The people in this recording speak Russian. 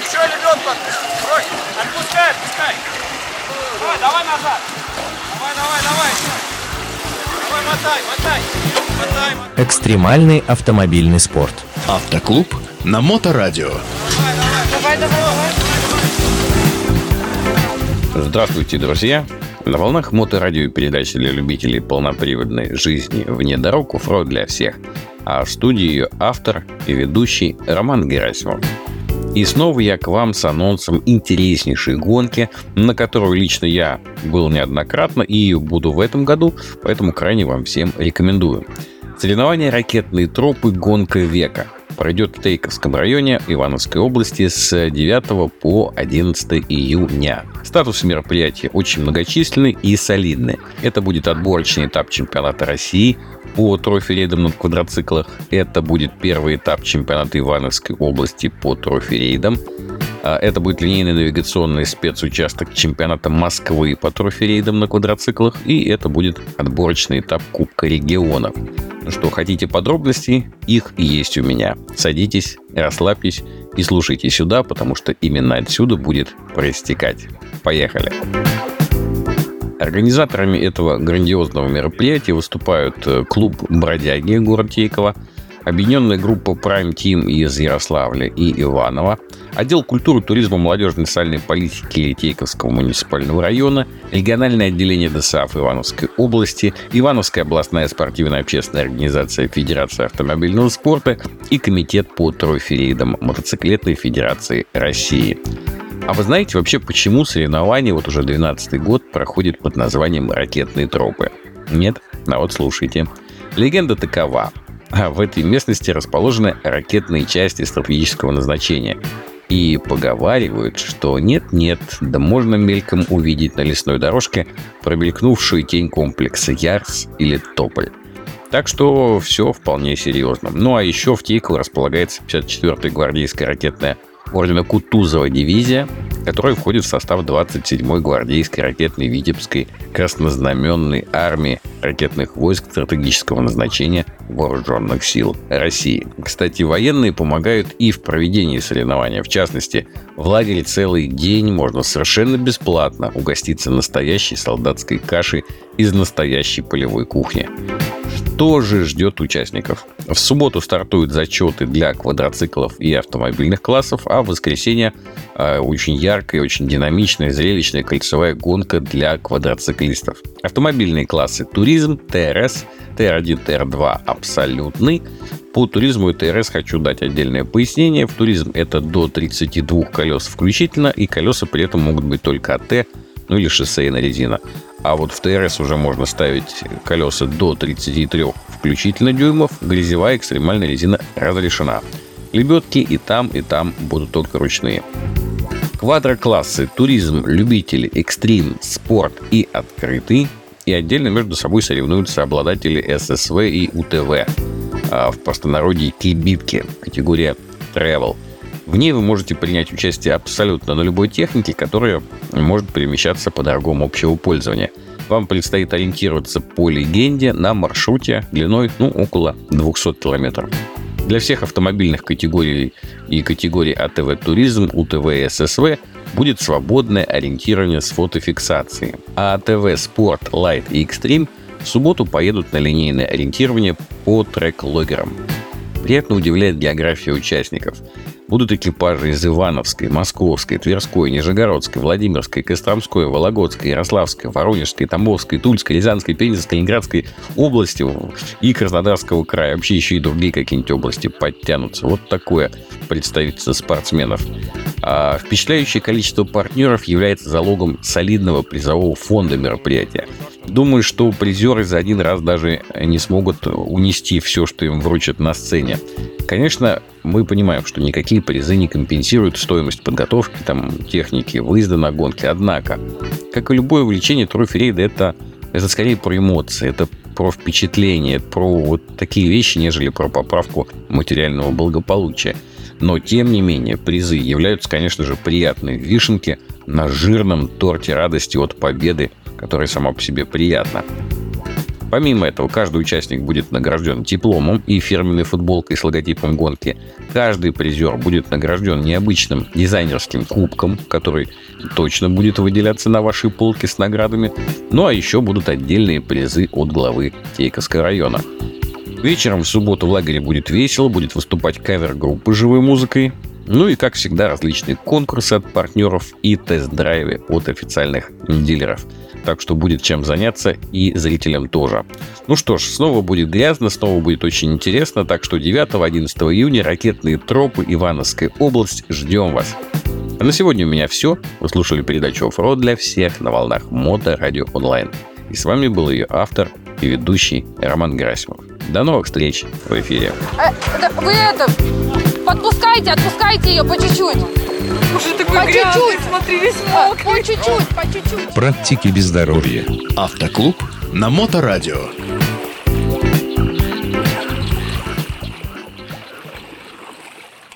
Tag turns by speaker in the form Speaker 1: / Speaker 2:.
Speaker 1: Еще лебедку Брось. Отпускай, отпускай. Давай, давай назад. Давай, давай, давай. Давай, мотай, мотай. Мотай, мотай.
Speaker 2: Экстремальный автомобильный спорт.
Speaker 3: Автоклуб на Моторадио.
Speaker 1: Давай, давай, давай.
Speaker 4: Здравствуйте, друзья! На волнах моторадио передачи для любителей полноприводной жизни вне дорог оффроуд для всех. А в студии ее автор и ведущий Роман Герасимов. И снова я к вам с анонсом интереснейшей гонки, на которую лично я был неоднократно и буду в этом году, поэтому крайне вам всем рекомендую. Соревнования «Ракетные тропы. Гонка века» пройдет в Тейковском районе Ивановской области с 9 по 11 июня. Статус мероприятия очень многочисленный и солидный. Это будет отборочный этап чемпионата России по трофи-рейдам на квадроциклах. Это будет первый этап чемпионата Ивановской области по трофи-рейдам. А Это будет линейный навигационный спецучасток чемпионата Москвы по трофи-рейдам на квадроциклах. И это будет отборочный этап Кубка регионов. Ну что, хотите подробностей? Их есть у меня. Садитесь, расслабьтесь и слушайте сюда, потому что именно отсюда будет проистекать. Поехали! Организаторами этого грандиозного мероприятия выступают э, клуб «Бродяги» город Тейково, объединенная группа Prime Team из Ярославля и Иванова, отдел культуры, туризма, молодежной и социальной политики Тейковского муниципального района, региональное отделение ДСАФ Ивановской области, Ивановская областная спортивная общественная организация Федерация автомобильного спорта и Комитет по трофи-рейдам Мотоциклетной Федерации России. А вы знаете вообще, почему соревнования вот уже 12 год проходит под названием «Ракетные тропы»? Нет? А вот слушайте. Легенда такова. А в этой местности расположены ракетные части стратегического назначения. И поговаривают, что нет-нет, да можно мельком увидеть на лесной дорожке промелькнувшую тень комплекса Ярс или Тополь. Так что все вполне серьезно. Ну а еще в Тейково располагается 54-я гвардейская ракетная ордена Кутузова дивизия, которая входит в состав 27-й гвардейской ракетной Витебской краснознаменной армии ракетных войск стратегического назначения Вооруженных сил России. Кстати, военные помогают и в проведении соревнования. В частности, в лагере целый день можно совершенно бесплатно угоститься настоящей солдатской кашей из настоящей полевой кухни. Что же ждет участников? В субботу стартуют зачеты для квадроциклов и автомобильных классов, а в воскресенье э, очень яркая, очень динамичная, зрелищная кольцевая гонка для квадроциклистов. Автомобильные классы туризм, ТРС, Т1, Т2 абсолютный. По туризму и ТРС хочу дать отдельное пояснение. В туризм это до 32 колес включительно, и колеса при этом могут быть только АТ, ну или шоссейная резина. А вот в ТРС уже можно ставить колеса до 33 включительно дюймов. Грязевая экстремальная резина разрешена. Лебедки и там, и там будут только ручные. Квадроклассы, туризм, любители, экстрим, спорт и открытый. И отдельно между собой соревнуются обладатели ССВ и УТВ. А в простонародье кибитки, категория travel. В ней вы можете принять участие абсолютно на любой технике, которая может перемещаться по дорогам общего пользования. Вам предстоит ориентироваться по легенде на маршруте длиной ну, около 200 километров. Для всех автомобильных категорий и категорий АТВ «Туризм», УТВ и ССВ будет свободное ориентирование с фотофиксацией. А АТВ «Спорт», «Лайт» и «Экстрим» в субботу поедут на линейное ориентирование по трек-логерам. Приятно удивляет география участников. Будут экипажи из Ивановской, Московской, Тверской, Нижегородской, Владимирской, Костромской, Вологодской, Ярославской, Воронежской, Тамбовской, Тульской, Рязанской, Пензенской, Ленинградской области и Краснодарского края. Вообще еще и другие какие-нибудь области подтянутся. Вот такое представительство спортсменов. А впечатляющее количество партнеров является залогом солидного призового фонда мероприятия. Думаю, что призеры за один раз даже не смогут унести все, что им вручат на сцене. Конечно, мы понимаем, что никакие призы не компенсируют стоимость подготовки, там, техники, выезда на гонки. Однако, как и любое увлечение, трофи-рейда это, это скорее про эмоции, это про впечатление, про вот такие вещи, нежели про поправку материального благополучия. Но, тем не менее, призы являются, конечно же, приятной вишенки на жирном торте радости от победы, которая сама по себе приятна. Помимо этого, каждый участник будет награжден дипломом и фирменной футболкой с логотипом гонки. Каждый призер будет награжден необычным дизайнерским кубком, который точно будет выделяться на вашей полке с наградами. Ну а еще будут отдельные призы от главы Тейковского района. Вечером в субботу в лагере будет весело, будет выступать кавер-группа живой музыкой. Ну и, как всегда, различные конкурсы от партнеров и тест-драйвы от официальных дилеров. Так что будет чем заняться и зрителям тоже. Ну что ж, снова будет грязно, снова будет очень интересно. Так что 9-11 июня ракетные тропы Ивановская область. Ждем вас. А на сегодня у меня все. Вы слушали передачу «Оффроуд» для всех на волнах Мото Радио Онлайн. И с вами был ее автор и ведущий Роман Герасимов. До новых встреч в эфире.
Speaker 5: Э, да вы это, подпускайте, отпускайте ее по чуть-чуть.
Speaker 6: Уже такой
Speaker 5: По
Speaker 6: грязный,
Speaker 5: чуть-чуть.
Speaker 6: смотри, весь
Speaker 5: По
Speaker 6: мокрый.
Speaker 5: чуть-чуть, по чуть-чуть.
Speaker 2: Практики без здоровья.
Speaker 3: Автоклуб на Моторадио.